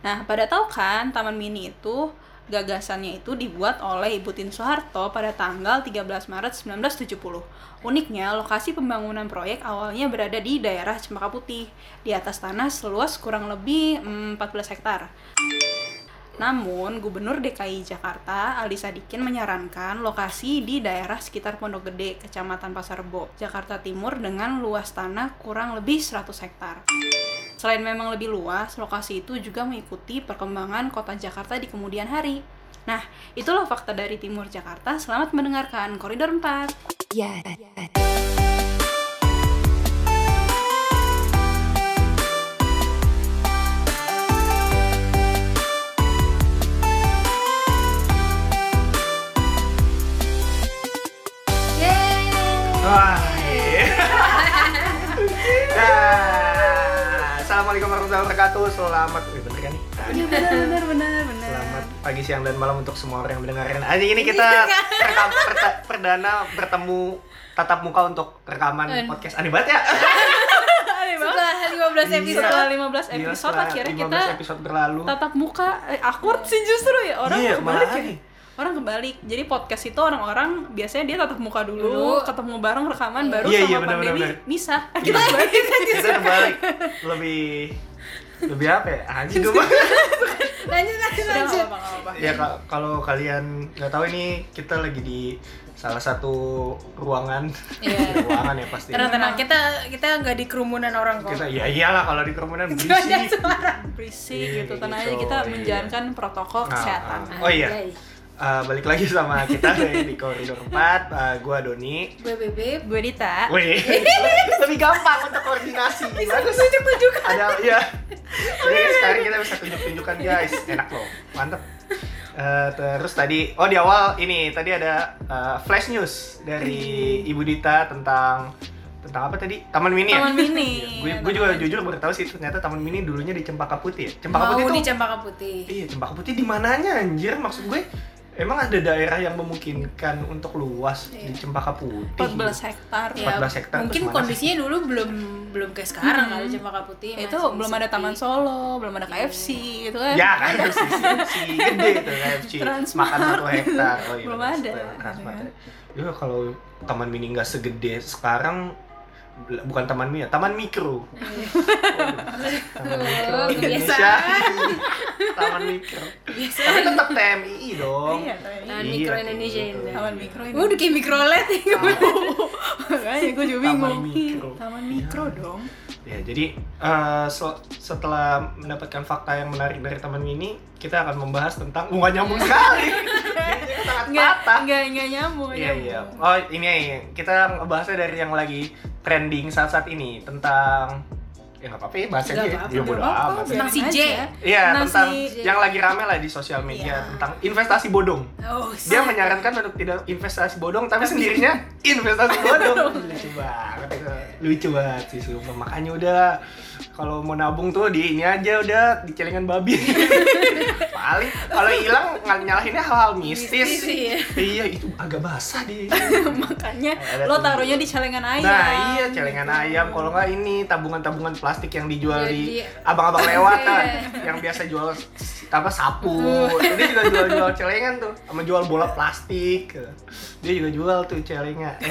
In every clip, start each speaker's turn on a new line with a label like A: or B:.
A: Nah, pada tahu kan Taman Mini itu gagasannya itu dibuat oleh Ibu Tin Soeharto pada tanggal 13 Maret 1970. Uniknya, lokasi pembangunan proyek awalnya berada di daerah Cempaka Putih, di atas tanah seluas kurang lebih mm, 14 hektar. Namun, Gubernur DKI Jakarta, Ali Sadikin menyarankan lokasi di daerah sekitar Pondok Gede, Kecamatan Pasar Rebo, Jakarta Timur dengan luas tanah kurang lebih 100 hektar. Selain memang lebih luas, lokasi itu juga mengikuti perkembangan kota Jakarta di kemudian hari. Nah, itulah fakta dari Timur Jakarta. Selamat mendengarkan Koridor 4.
B: Yeah.
C: Wah, iya. Nah, Assalamualaikum warahmatullahi wabarakatuh. Selamat, Wih, bener kan nih?
A: Iya benar benar benar benar.
C: Selamat pagi, siang, dan malam untuk semua orang yang mendengarkan. Hari ini kita rekam perta- perdana bertemu tatap muka untuk rekaman podcast. Aneh banget ya?
D: Setelah 15 episode.
A: Setelah 15
C: Gila,
A: episode
C: setelah
A: akhirnya
C: 15
A: kita
C: episode berlalu.
A: tatap muka eh, awkward sih justru ya orang
C: Iya, malah
A: ya.
C: nih.
A: Orang kebalik. Jadi podcast itu orang-orang biasanya dia tatap muka dulu,
D: Dulu.
A: ketemu bareng rekaman baru
C: Iya,
A: sama
C: iya, benar,
A: pandemi
C: benar, benar.
A: misah.
C: Iya.
A: Kita kebalik.
C: Kita kebalik. Lebih lebih apa ya? Anjing gue mah.
D: Lanjut, lanjut, lanjut.
C: Ya ka- kalau kalian nggak tahu ini kita lagi di salah satu ruangan.
D: Iya.
C: ruangan ya pasti.
D: Tenang, tenang. Kita kita nggak di kerumunan orang kok.
C: Kita ya iyalah kalau di kerumunan
D: ada
C: berisik.
D: suara.
A: berisik
C: Iya,
A: gitu. Tenang
C: gitu,
A: aja kita
C: iya.
A: menjalankan protokol
C: Nah,
A: kesehatan.
C: ah. Oh iya. Eh, balik lagi sama kita di koridor 4 Eh, gua Doni
D: Gue bebe.
A: Gue Dita.
C: Wih, lebih gampang untuk koordinasi Bagus
D: Tunjuk-tunjukkan.
C: Ada, iya Jadi sekarang kita bisa tunjuk-tunjukkan guys Enak loh, mantep Eh, Terus tadi, oh di awal ini Tadi ada eh, flash news dari Ibu Dita tentang tentang apa tadi? Taman Mini ya?
A: Taman Mini.
C: Gue gue juga jujur baru tahu sih ternyata Taman Mini dulunya di Cempaka Putih ya. Cempaka Putih
D: Mau
C: tuh
D: di Cempaka Putih.
C: Iya, Cempaka Putih di mananya anjir? Maksud gue emang ada daerah yang memungkinkan untuk luas di
D: Iya.
C: Cempaka Putih.
A: 14 hektar.
D: Ya,
C: 14 hektar
D: mungkin kondisinya dulu belum belum kayak sekarang
A: Hmm.
D: kali Cempaka Putih.
A: itu
D: masih
A: belum ada. Taman Solo, belum ada KFC gitu kan.
C: Ya kan si, si gede tuh KFC
A: Transmart.
C: makan satu hektar. Oh, iya,
A: Belum ada,
C: Transmart.
A: gitu
C: Ya kalau taman mini nggak segede sekarang bukan taman mini ya, taman mikro. Taman mikro
D: Oh,
C: Indonesia.
D: kebiasaan.
C: taman mikro.
D: Biasa.
C: Tapi tetap TMI dong.
A: Iya, Taman
D: Taman
C: Iya,
D: mikro. Indonesia ini.
A: Taman mikro ini.
D: Udah kayak mikro LED ya.
A: Makanya gue juga
C: Taman
A: bingung.
C: mikro.
A: Taman mikro dong.
C: Ya, jadi eh, se- setelah mendapatkan fakta yang menarik dari taman mini, kita akan membahas tentang nggak nyambung sekali. Ini sangat
A: Enggak,
C: patah.
A: enggak, enggak nyambung.
C: Iya iya. Oh ini kita ngebahasnya dari yang lagi trending saat-saat ini tentang ya nggak apa-apa ya bahas aja.
D: Nggak
C: ya. Ya bodo
A: Nggak apa-apa,
C: amat.
D: Tentang si J.
C: Iya
A: Tentang
C: yang lagi rame lah di sosial media
D: Iya.
C: tentang investasi bodong.
D: Oh,
C: Dia menyarankan untuk tidak investasi bodong tapi sendirinya investasi bodong. Lucu banget. Lucu banget sih sumpah. Makanya udah kalau mau nabung tuh di ini aja udah di celengan babi. Paling kalau hilang nggak nyalahinnya hal-hal mistis.
D: Mistis, iya.
C: Iya itu agak basah di.
A: Makanya
C: Ada
A: lo taruhnya di celengan ayam.
C: Nah iya celengan ayam kalau nggak ini tabungan-tabungan plastik yang dijual di
D: Jadi-
C: abang-abang lewat kan
D: Iya.
C: yang biasa jual apa sapu dia juga jual-jual celengan tuh sama jual bola plastik dia juga jual tuh celengan eh,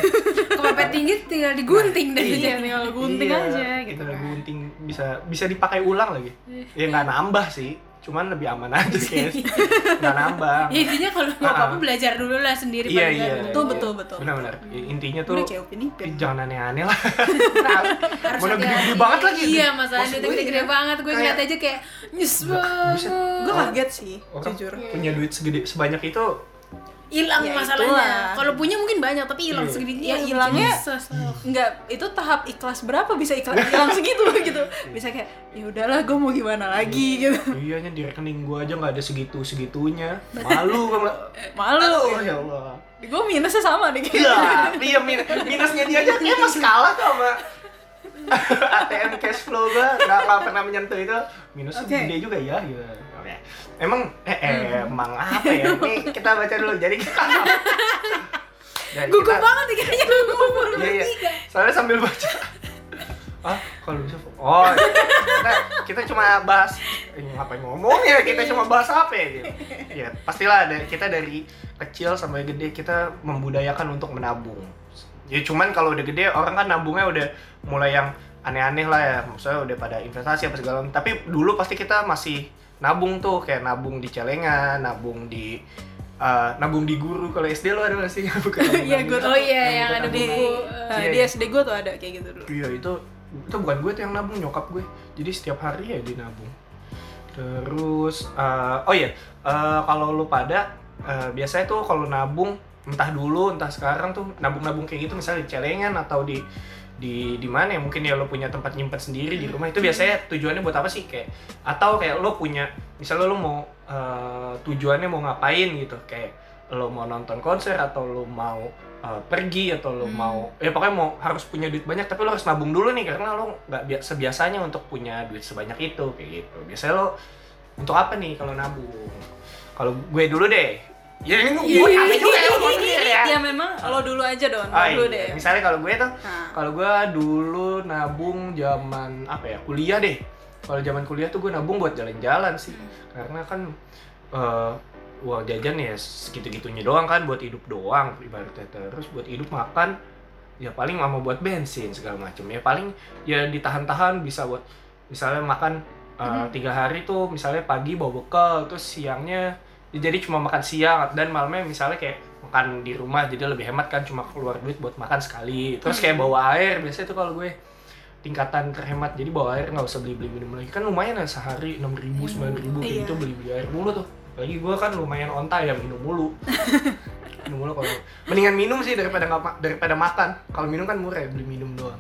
D: Kepepet tinggi tinggal digunting deh.
A: Iya, tinggal gunting
C: iya,
A: aja gitu.
C: tinggal gunting bisa bisa dipakai ulang lagi ya nggak nambah sih cuman lebih aman aja guys nggak nambah
D: Ya intinya kalau mau apa-apa belajar dulu lah sendiri
C: iya iya.
A: Betul, betul, betul.
C: benar-benar intinya tuh
A: Udah kayak upin
C: eh,
A: ipin.
C: jangan aneh-aneh lah
D: Harus
C: Mana gede-gede banget lagi
D: Iya, masalahnya
C: gue
D: gede-gede
C: iya.
D: banget. Gue ngeliat aja kayak nyes
C: buset.
A: Gue
D: banget.
A: kaget sih, jujur.
C: punya duit segede sebanyak itu
D: Hilang
A: Ya,
D: masalahnya. Kalau punya mungkin banyak tapi hilang
C: Iya.
D: segede
A: Ya, hilangnya- Enggak, itu tahap ikhlas berapa bisa ikhlas hilang segitu gitu. Bisa kayak ya udahlah gue mau gimana lagi gitu.
C: iya nya di rekening gua aja nggak ada segitu segitunya malu gua
A: Malu.
C: Aduh, ya Allah
A: Gue minusnya sama nih
C: iya
A: kayaknya.
C: iya min- minusnya dia aja kayak masih kalah tuh sama ATM cash flow gua nggak nggak pernah menyentuh itu minusnya
A: Oke.
C: gede juga ya gitu. Emang eh, eh emang apa ya ini kita baca dulu jadi kita Jadi
D: Gugup
C: kita-
D: banget nih kayaknya ngomong
C: Iya iya. Soalnya sambil baca. Ah, kalau bisa. Oh, kita, kita cuma bahas Eh, ngapain ngomong ya kita cuma bahas apa ya gitu. Ya pastilah ada kita dari kecil sampai gede kita membudayakan untuk menabung. Ya cuman kalau udah gede orang kan nabungnya udah mulai yang aneh-aneh lah ya. Maksudnya udah pada investasi apa segala. Tapi dulu pasti kita masih nabung tuh kayak nabung di celengan, nabung di eh, nabung di guru kalau SD lo ada nggak sih Bukan
A: Iya, tau.
D: Oh iya, yang ada.
A: Nah,
C: Iya,
A: di
C: iya.
A: SD gue tuh ada kayak gitu dulu.
C: Iya itu itu bukan gue tuh yang nabung nyokap gue. Jadi setiap hari ya dia nabung. Terus eh, oh iya eh, kalau lu pada eh, biasanya tuh kalau nabung entah dulu entah sekarang tuh nabung-nabung kayak gitu misalnya di celengan atau di di di mana ya mungkin ya lo punya tempat nyimpen sendiri di rumah itu biasanya tujuannya buat apa sih kayak atau kayak lo punya misalnya lo mau eh, tujuannya mau ngapain gitu kayak lo mau nonton konser atau lo mau uh, pergi atau lo mau ya pokoknya mau harus punya duit banyak tapi lo harus nabung dulu nih karena lo nggak bia- sebiasanya untuk punya duit sebanyak itu kayak gitu biasanya lo untuk apa nih kalau nabung kalau gue dulu deh ya ini gue apa juga ya ya
A: Ya lo dulu aja don, lo
C: Oh,
A: dulu
C: iya.
A: deh.
C: misalnya kalau gue tuh
A: Nah,
C: kalau gue dulu nabung zaman apa ya kuliah deh. Kalau zaman kuliah tuh gue nabung buat jalan-jalan sih. Karena kan eh uang jajan ya segitu-gitunya doang kan buat hidup doang ibaratnya. Terus buat hidup makan ya paling lama buat bensin segala macam ya paling ya ditahan-tahan bisa buat misalnya makan eh, tiga hari tuh misalnya pagi bawa bekal terus siangnya ya jadi cuma makan siang dan malamnya misalnya kayak makan di rumah jadi lebih hemat kan cuma keluar duit buat makan sekali terus kayak bawa air biasanya tuh kalau gue tingkatan terhemat jadi bawa air nggak usah beli beli minum lagi kan lumayan ya sehari enam ribu sembilan ribu kayak
A: Iya.
C: gitu beli beli air mulu tuh lagi gue kan lumayan onta ya minum mulu minum mulu kalau mendingan minum sih daripada nggak daripada makan kalau minum kan murah ya beli minum doang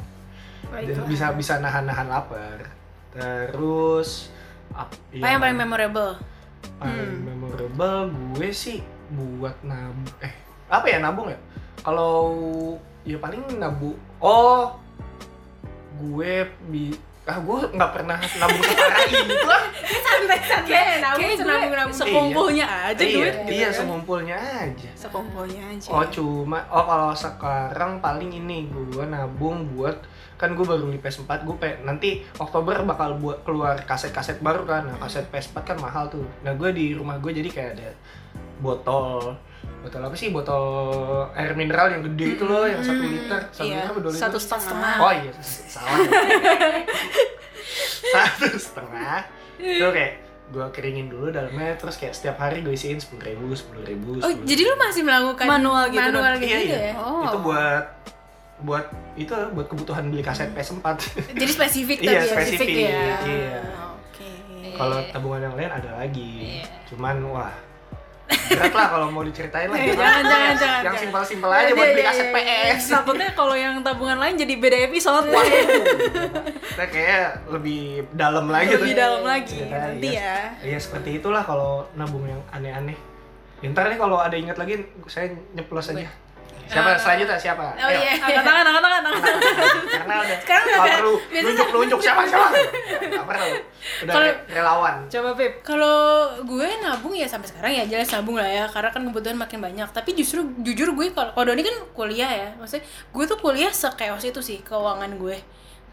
C: dan
A: baiklah.
C: bisa bisa nahan nahan lapar terus ap-
D: Apa yang paling memorable?
C: paling
A: Hmm.
C: memorable gue sih buat nabung eh apa ya nabung ya? Kalau ya paling nabung oh gue bi ah gue nggak pernah nabung separah itu lah
D: santai santai
A: Kayak
D: nabung
A: kayak
D: nabung
A: gue
D: nabung
A: sekumpulnya aja
C: iya,
A: duit gitu
C: iya
A: kan.
C: semumpulnya aja.
A: Sekumpulnya aja.
C: oh cuma oh kalau sekarang paling ini gue nabung buat kan gue baru beli PS4 gue pe, nanti Oktober bakal buat keluar kaset-kaset baru kan. Nah kaset PS4 kan mahal tuh. Nah gue di rumah gue jadi kayak ada botol botol apa sih botol air mineral yang gede itu loh yang satu liter satu
A: Iya,
C: liter apa dua liter
A: satu setengah.
C: oh iya salah satu setengah itu kayak gue keringin dulu dalamnya terus kayak setiap hari gue isiin sepuluh ribu sepuluh ribu
D: Oh, jadi lu masih melakukan
A: Manual gitu,
D: manual
A: Don?
D: gitu,
C: iya, iya.
D: ya?
A: Oh.
C: itu buat buat itu buat kebutuhan beli kaset PS4
D: Jadi spesifik
C: Iya,
D: tapi ya?
C: spesifik.
A: ya.
C: Iya.
A: Oke.
C: kalau tabungan yang lain ada lagi cuman wah berat lah kalau mau diceritain lah Jangan-
A: jangan, jangan,
C: yang
A: jangan.
C: simpel-simpel aja
A: Iya,
C: buat
A: iya,
C: beli
A: iya,
C: kaset
A: iya.
C: PS
A: Takutnya kalau yang tabungan lain jadi beda episode.
C: kita kayak lebih dalam lagi tuh.
A: Lebih dalam lagi nanti
C: iya.
A: ya.
C: Iya seperti itulah kalau nabung yang aneh-aneh. Ya, Ntar nih kalau ada ingat lagi saya nyeplos aja. Siapa selanjutnya siapa?
D: Oh
C: Ayo.
D: iya.
A: Angkat tangan, angkat tangan, angkat tangan.
C: Karena udah
D: Sekarang udah
C: perlu
D: biasanya-
C: nunjuk-nunjuk siapa siapa. Gak perlu. Udah re- relawan.
A: Coba Pip.
D: Kalau gue nabung ya sampai sekarang ya jelas nabung lah ya karena kan kebutuhan makin banyak. Tapi justru jujur gue kalau kalau Doni kan kuliah ya, maksudnya gue tuh kuliah sekeos itu sih keuangan gue.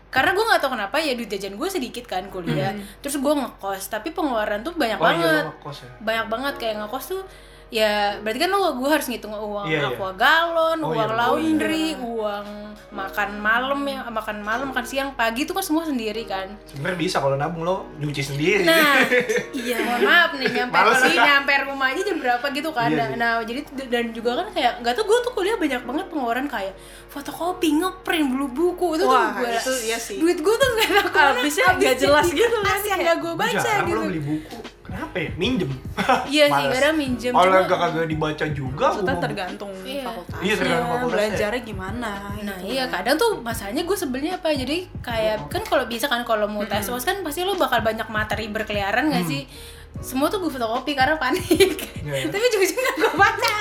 D: Karena gue nggak tahu kenapa ya duit jajan gue sedikit kan kuliah. Terus gue ngekos, tapi pengeluaran tuh banyak
C: Oh iya
D: banget.
C: lo ngekos ya.
D: banyak banget kayak ngekos tuh ya berarti kan lo gue harus ngitung uang
C: Iya, iya.
D: aqua galon,
C: Oh,
D: uang
C: iya,
D: laundry, uang makan malam ya, makan malam, makan siang, pagi itu kan semua sendiri kan.
C: Sebenarnya bisa kalau nabung lo nyuci sendiri.
D: Nah,
A: Iya.
D: mohon maaf nih nyampe
C: Males
D: kalau
C: ya.
D: nyampe rumah aja jam berapa gitu kan.
C: Iya
D: nah,
C: sih.
D: nah, jadi dan juga kan kayak nggak tuh gue tuh kuliah banyak banget pengeluaran kayak fotokopi, ngeprint, beli buku itu
A: Wah,
D: tuh gue
A: itu iya sih.
D: duit gue tuh nggak tahu ke mana,
A: Habisnya nggak jelas gitu kan,
D: yang nggak gue
C: Gue
D: baca
C: jarang
D: gitu
C: lo beli buku. Kenapa ya? Minjem.
D: iya sih kadang minjem
C: Kalau
D: cuma-
C: gak kagak dibaca juga.
A: Maksudnya tergantung
D: Iya.
A: fakultasnya,
C: Iya, tergantung fakultasnya.
A: belajarnya gimana.
D: Nah
A: gitu
D: iya
A: kan.
D: kadang tuh masalahnya gue sebelnya apa jadi kayak kan kalau bisa kan kalau mau tes was kan pasti lo bakal banyak materi berkeliaran gak sih semua tuh gue fotokopi karena panik
C: Iya.
D: tapi juga gak gue baca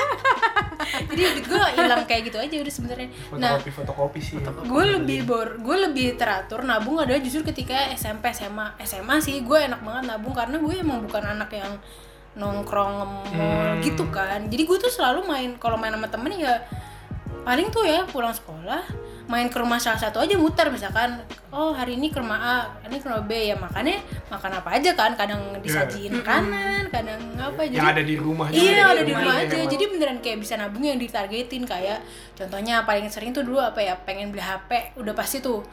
D: jadi duit gue hilang kayak gitu aja udah sebenarnya nah
C: Fotokopi fotokopi sih.
D: gue lebih bor gue lebih teratur nabung adalah justru ketika SMP SMA SMA sih gue enak banget nabung karena gue emang bukan anak yang nongkrong
C: Hmm.
D: gitu kan jadi gue tuh selalu main kalau main sama temen ya paling tuh ya pulang sekolah main ke rumah salah satu aja muter misalkan oh hari ini ke rumah A ini ke rumah B. Ya makannya makan apa aja kan kadang disajiin makanan kadang apa jadi
C: yang ada di rumah juga
D: Iya
C: ya,
D: ada di
C: rumah
D: rumah aja. Jadi beneran kayak bisa nabung yang ditargetin kayak contohnya paling sering tuh dulu apa ya pengen beli HP udah pasti tuh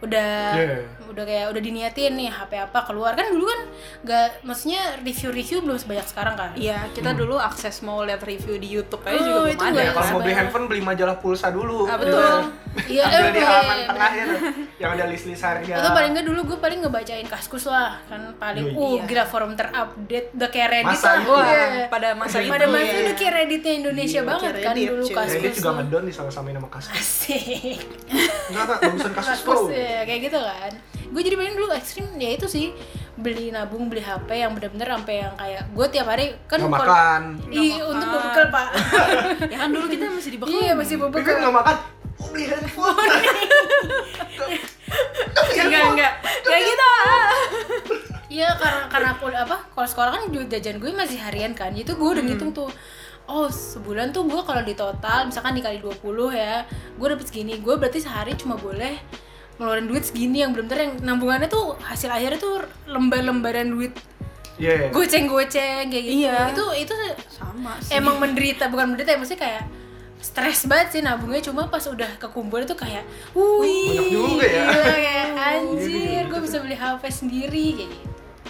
D: udah
C: Iya.
D: udah kayak udah diniatin nih HP apa keluar kan dulu kan nggak maksudnya review-review belum sebanyak sekarang kan.
A: Iya, kita dulu akses mau lihat review di YouTube aja
D: Oh,
A: juga
D: itu
A: belum
D: nggak
A: ada.
C: Ya, kalau
D: Iya,
C: mau beli handphone beli majalah pulsa dulu.
A: Ah, betul.
D: Iya,
C: Ambil
D: eh,
C: di
D: iya,
C: halaman
D: iya.
C: tengahnya tuh, yang ada list-list harga.
D: Atau paling nggak dulu gue paling ngebacain kaskus lah kan paling uh
A: Iya.
D: gila forum terupdate udah kayak Reddit
C: Masa
D: lah.
C: itu.
A: Wah,
D: Iya.
A: pada masa itu
D: pada masa
A: ya.
D: itu kayak Redditnya Indonesia
C: Iya,
D: banget kan
A: Reddit,
D: dulu kaskus.
C: Reddit juga ngedon nih sama-samain sama kasus.
D: Asik.
C: Enggak, enggak, bagusan kasus
D: Kaskus
C: bro.
D: Ya kayak gitu kan gue jadi paling dulu ekstrim ya itu sih beli nabung beli HP yang bener-bener sampai yang kayak gue tiap hari kan
C: Nggak makan.
A: Nggak
D: untuk bekal pak
A: ya kan dulu kita masih dibekal.
D: iya masih
C: kan
D: bekal
C: nggak makan. Oh, beli handphone.
A: enggak enggak. Kayak gitu.
D: iya karena karena aku apa kalau sekolah kan jajan gue masih harian kan itu gue udah ngitung tuh oh sebulan tuh gue kalau di total misalkan dikali 20 ya gue dapet segini gue berarti sehari cuma boleh ngeluarin duit segini yang bener-bener yang nambungannya tuh hasil akhirnya tuh lembar-lembaran duit
C: Iya.
D: goceng-goceng kayak gitu
A: Iya.
D: itu itu
A: Sama sih.
D: emang menderita bukan menderita ya maksudnya kayak stres banget sih nabungnya cuma pas udah kekumpul itu kayak wih
C: Banyak juga ya.
D: gila, kayak anjir gue bisa beli HP sendiri kayak gitu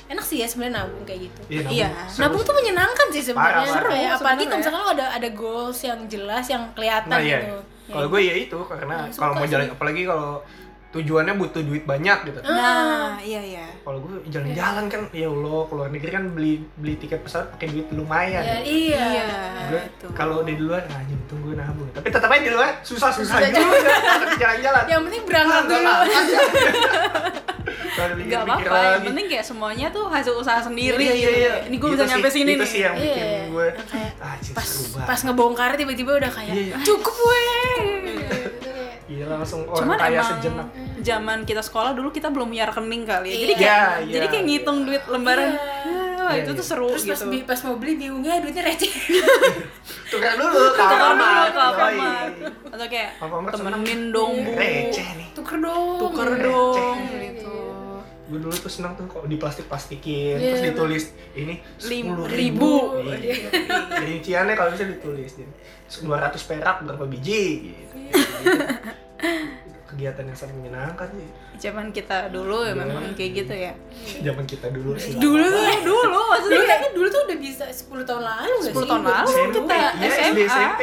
D: enak sih ya sebenarnya nabung kayak gitu
C: Iya,
A: Iya.
C: seru
D: nabung
C: sih.
D: tuh menyenangkan sih sebenarnya
C: parah.
D: kayak
A: Seru
D: apalagi kalau misalkan lo ada ada goals yang jelas yang kelihatan
C: Nah, iya.
D: gitu Ya,
C: Kalau gue ya itu karena
D: Nah,
C: kalau mau jalan
D: sih.
C: apalagi kalau tujuannya butuh duit banyak gitu.
A: Nah, iya iya.
C: Kalau gue jalan-jalan kan ya Allah, keluar negeri kan beli beli tiket pesawat pakai duit lumayan.
D: ya, iya,
A: Iya.
C: gue
A: itu.
C: kalau di luar nah untung gue nabung tapi tetap aja di luar susah susah
D: Susah
C: juga jalan-jalan
D: yang penting berangkat dulu.
C: Kalau
A: Gak apa-apa, yang
C: lagi.
A: penting kayak semuanya tuh hasil usaha sendiri.
C: Iya, iya, iya.
A: Ini gue
C: Itu
A: bisa
C: sih-
A: nyampe sini
C: itu
A: nih.
C: sih yang bikin
D: Iya.
C: gue ah
D: pas pas ngebongkar tiba-tiba udah kayak
C: Iya, iya.
D: cukup weh
C: Iya langsung orang
A: Cuman
C: kaya
A: emang
C: sejenak
A: zaman kita sekolah dulu kita belum punya rekening kali ya. Jadi
D: Iya.
A: kayak
C: Iya,
A: jadi
C: iya.
A: kayak ngitung duit lembaran.
D: Iya.
A: Wah,
C: Iya,
A: itu
C: iya.
A: tuh seru
D: terus pas,
A: gitu.
D: pas mau beli bingungnya duitnya receh
C: tukar dulu ke
A: Tukar dulu
C: Alfamart.
A: ke. Alfamart. Atau kayak
C: Alfamart
A: temenin dong bu.
C: receh nih
D: tuker dong
A: Tuker dong
D: Iya.
C: Gue dulu tuh seneng tuh kalau di plastik plastikin
D: Iya,
C: terus
D: iya,
C: ditulis ini sepuluh
A: ribu.
C: ribu Iya. rinciannya kalau bisa ditulis dua ratus perak berapa biji gitu. kegiatan yang sangat menyenangkan sih
A: Zaman kita dulu ya
C: Iya.
A: memang kayak gitu ya.
C: zaman kita dulu sih
D: dulu tuh
A: Dulu dulu
D: dulu
A: maksudnya
D: kayaknya dulu tuh udah bisa 10 tahun lalu nggak
A: 10
D: sih?
A: tahun lalu
C: SMP,
A: kita
C: iya,
A: SMA.
C: SMP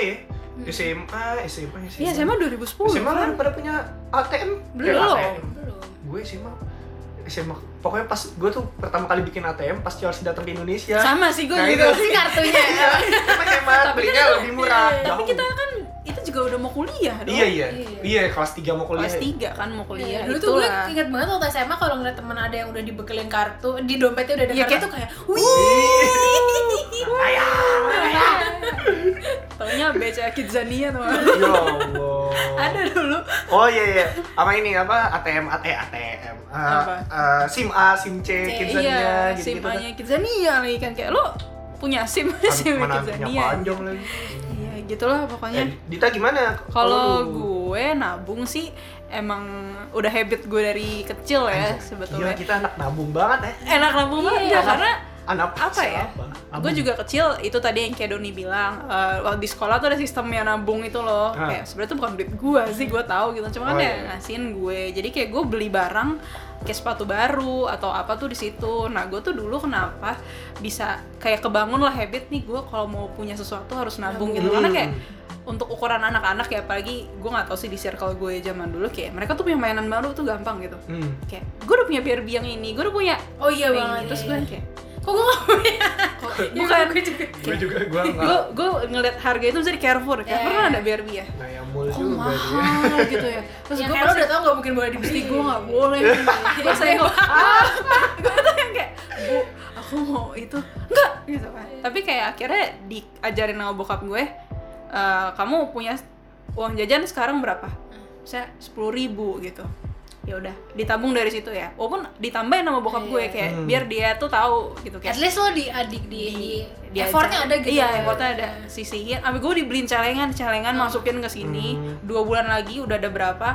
C: SMA SMA
A: Iya, SMA 2010
C: SMA kan
A: kan.
C: pada punya ATM
A: Belum.
C: Eh, ATM.
D: belum
C: gue SMA SMA pokoknya pas gue tuh pertama kali bikin ATM pas Chelsea datang ke Indonesia
A: Sama sih gue
C: Nah,
A: juga.
C: itu.
D: sih kartunya ya.
C: Tapi hemat, belinya lebih murah.
A: Tapi
C: jauh.
A: kita kan itu juga udah mau kuliah dong.
C: Iya iya.
D: Iya.
C: Iya, kelas 3 mau kuliah.
A: Kelas 3 kan mau kuliah.
D: Iya, dulu tuh gue inget banget waktu SMA kalau ngeliat temen ada yang udah dibekelin kartu di dompetnya udah ada
A: Iya,
D: kartu
A: kayak-
D: tuh kayak wih
C: Ayah.
A: Taunya BCA Kidzania tuh.
C: Ya Allah.
A: Ada dulu.
C: Oh iya iya. Apa ini apa ATM AT ATM. Eh,
A: Apa?
C: eh, SIM A, SIM C, Kidzania
A: iya,
C: gitu
A: SIM. A-nya Kidzania lagi kan kayak lo punya SIM SIM
C: Mana punya
A: Kidzania.
C: panjang lagi.
A: Iya, gitulah
C: Eh,
A: pokoknya.
C: Dita gimana?
A: Kalau
C: lu?
A: gue nabung sih emang udah habit gue dari kecil ya sebetulnya.
C: kita anak nabung banget ya.
A: Enak nabung banget
D: Iya.
A: ya karena
C: Anak
A: apa ya? Gue juga kecil itu tadi yang kayak Doni bilang eh, waktu di sekolah tuh ada sistemnya nabung itu loh.
C: Ah.
A: Kayak sebenarnya tuh bukan duit gue sih gue tahu gitu. Cuma kan
C: Oh,
A: ya
C: iya.
A: ngasihin gue. Jadi kayak gue beli barang kayak sepatu baru atau apa tuh di situ. Nah gue tuh dulu kenapa bisa kayak kebangun lah habit nih gue kalau mau punya sesuatu harus nabung gitu. Karena kayak untuk ukuran anak-anak ya apalagi gue nggak tahu sih di circle gue zaman dulu kayak mereka tuh punya mainan baru tuh gampang gitu.
C: Hmm.
A: Kayak gue udah punya Barbie yang ini, gue udah punya
D: oh iya
A: yang
D: banget
A: ini. terus
D: iya,
A: gue
D: iya.
A: kayak
D: kok gue gak punya?
A: Bukan.
D: gue juga
C: Gue juga gue
A: gue
C: enggak.
A: gue ngeliat harga itu bisa di Carrefour Carrefour
D: Iya.
A: kan ada Barbie ya?
C: Nah, yang mul
A: kok
C: juga dia.
A: mahal gitu ya? Terus
D: yang
A: gue
D: lo udah tau gak mungkin boleh dibeli?
A: Gue nggak boleh terus saya kok ah gue tuh yang kayak bu aku mau itu. Enggak gitu kan. Tapi kayak akhirnya diajarin sama bokap gue "Eh, kamu punya uang jajan sekarang berapa? Saya sepuluh ribu gitu ya udah ditabung dari situ ya walaupun ditambahin sama bokap gue kayak
C: Hmm.
A: biar dia tuh tahu gitu
D: At
A: kayak
D: least lo di adik di, di,
A: diajak.
D: effortnya ada gitu.
A: iya effortnya ada sisihin abis gue dibeliin celengan celengan masukin ke sini
C: Hmm.
A: dua bulan lagi udah ada berapa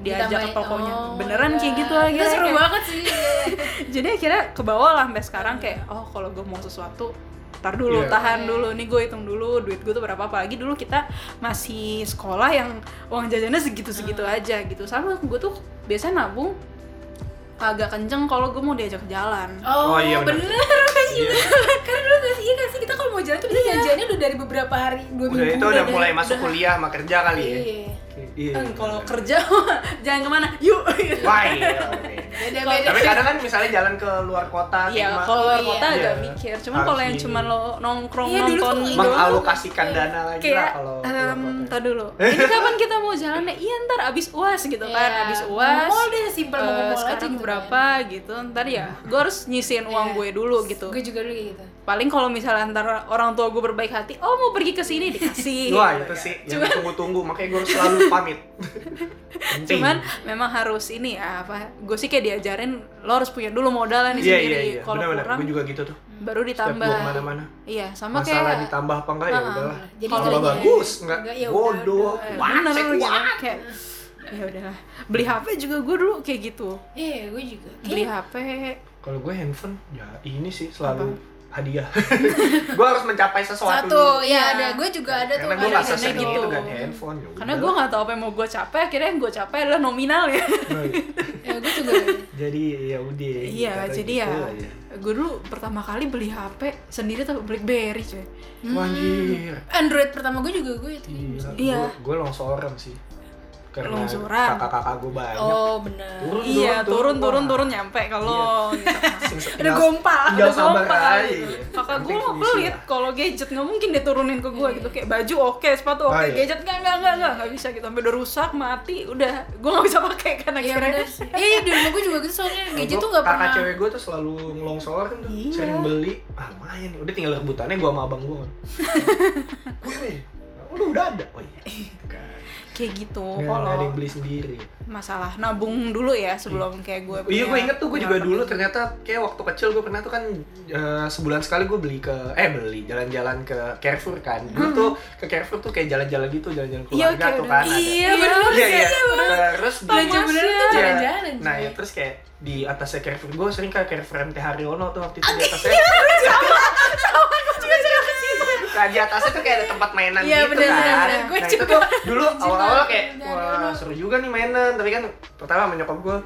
A: diajak ke tokonya
D: Oh,
A: beneran
D: iya.
A: kayak gitu lagi
D: Itu seru
A: kayak-
D: banget sih.
A: jadi akhirnya ke bawah lah sampai sekarang kayak oh kalau gue mau sesuatu tar dulu
C: Iya.
A: tahan dulu nih gue hitung dulu duit gue tuh berapa apalagi dulu kita masih sekolah yang uang jajannya segitu segitu
D: Hmm.
A: aja gitu sama gue tuh biasanya nabung agak kenceng kalau gue mau diajak jalan
D: Oh,
C: Oh, iya, bener.
D: bener. Iya. Karena dulu gak sih, iya gak sih kita kalau mau jalan tuh bisa janjiannya udah dari beberapa hari, dua
C: Udah
D: minggu.
C: itu udah mulai masuk kuliah sama kerja kali ya.
D: Iya.
C: Iya.
A: Eh, kalau kerja jangan ke mana yuk
C: Wah, iya.
D: Beda-beda.
C: Tapi kadang kan misalnya jalan ke luar kota
A: Iya, kalau luar
D: Iya.
A: kota agak
C: Iya.
A: mikir. Cuman kalau yang cuma lo nongkrong
D: Iya, dulu
A: nonton doang,
C: mengalokasikan dana lagi lah
A: kayak
C: kalau keluar
A: em,
C: kota.
A: tar dulu. Ini kapan kita mau jalan ya? Iya ntar abis uas gitu kan,
D: Iya.
A: abis uas.
D: Mall deh, simpel mau ke
A: eh,
D: mall aja gitu
A: berapa gitu. Ntar ya, gue harus nyisihin uang
D: Iya.
A: gue dulu gitu.
D: Gue juga dulu gitu.
A: Paling kalau misalnya ntar orang tua gue berbaik hati, oh mau pergi ke sini dikasih.
C: Wah, itu sih yang tunggu-tunggu makanya gue selalu pamit.
A: Cuman memang harus ini ya apa? Gue sih kayak diajarin lo harus punya dulu modalnya nih
C: Iya,
A: sendiri.
C: iya, iya.
A: Kalau kurang
C: gue juga gitu tuh.
A: baru
C: Setiap
A: ditambah.
C: gue ke mana-mana.
A: Iya, sama
C: Masalah
A: kayak
C: ditambah apa enggak ya
A: Ah,
C: udahlah.
D: Jadi
C: Kalau bagus enggak
D: enggak, ya
C: bodoh. Wah,
A: gitu. kayak ya udahlah beli HP juga gue dulu kayak gitu
D: Iya, gue juga.
A: beli HP
C: Kalau gue handphone ya ini sih selalu hadiah. gue harus mencapai sesuatu.
D: Satu,
C: dulu.
D: ya ada. Gue juga ada tuh.
C: Karena gue nggak
A: gitu.
C: itu kan handphone. ya
A: karena gue nggak tahu apa yang mau gue capai akhirnya yang gue capai adalah nominal ya
D: Ya, gue juga.
C: Jadi ya udah.
A: iya
C: kata
A: jadi
C: gitu
A: ya
C: aja.
A: gue dulu pertama kali beli HP sendiri tuh BlackBerry cuy
C: Wah, Anjir.
D: Android pertama gue juga gue itu.
A: Iya.
C: Gue, gue longsoran sih. Karena
A: Longsoran.
C: kakak-kakak gue banyak.
D: Oh, benar.
C: Turun,
A: iya turun turun
C: Wah.
A: turun nyampe kalau gitu.
C: Sing-
D: Ada
C: tinggal-
D: gompa.
C: tinggal
A: Ada
C: sabar
A: gompa
C: aja.
A: gitu. kakak gue mah
C: fungsi
A: pelit kalau gadget nggak mungkin dia turunin ke gue gitu kayak baju oke sepatu oke
C: iya.
A: gadget nggak nggak nggak nggak nggak bisa gitu sampai udah rusak mati udah gue nggak bisa pakai kan
D: Iya
A: akhirnya
D: benar. Iya, di rumah gue juga gitu soalnya gadget
C: Gua-
D: tuh gak
C: kakak
D: pernah.
C: cewek gue tuh selalu ngelongsorin tuh
A: Iya.
C: sering beli ah main udah tinggal rebutannya gue sama abang gue gue nih udah udah ada oh iya
A: kayak gitu
C: Nggak- nggak ada
A: kalau
C: yang beli sendiri
A: masalah nabung dulu ya sebelum kayak gue
C: iya gue
A: punya
C: inget tuh gue juga dulu
A: apa.
C: ternyata kayak waktu kecil gue pernah tuh kan eh, sebulan sekali gue beli ke eh beli jalan-jalan ke Carrefour kan dulu tuh ke Carrefour tuh kayak jalan-jalan gitu jalan-jalan
A: Hmm. Iya,
C: keluarga
A: kayak
C: tuh kan ada.
D: Iya, benar.
C: iya iya terus di
D: Belanja
C: Iya.
D: jalan-jalan.
C: Nah, ya terus kayak di atasnya Carrefour gue sering ke Carrefour MT Haryono tuh waktu itu di atasnya. Nah, di atasnya tuh kayak ada tempat mainan
D: Iya,
C: gitu
D: bener,
C: kan.
D: bener, bener. Gua
C: nah, itu
D: juga.
C: tuh dulu
D: juga.
C: awal-awal kayak wah seru juga nih mainan, tapi kan pertama sama nyokap gue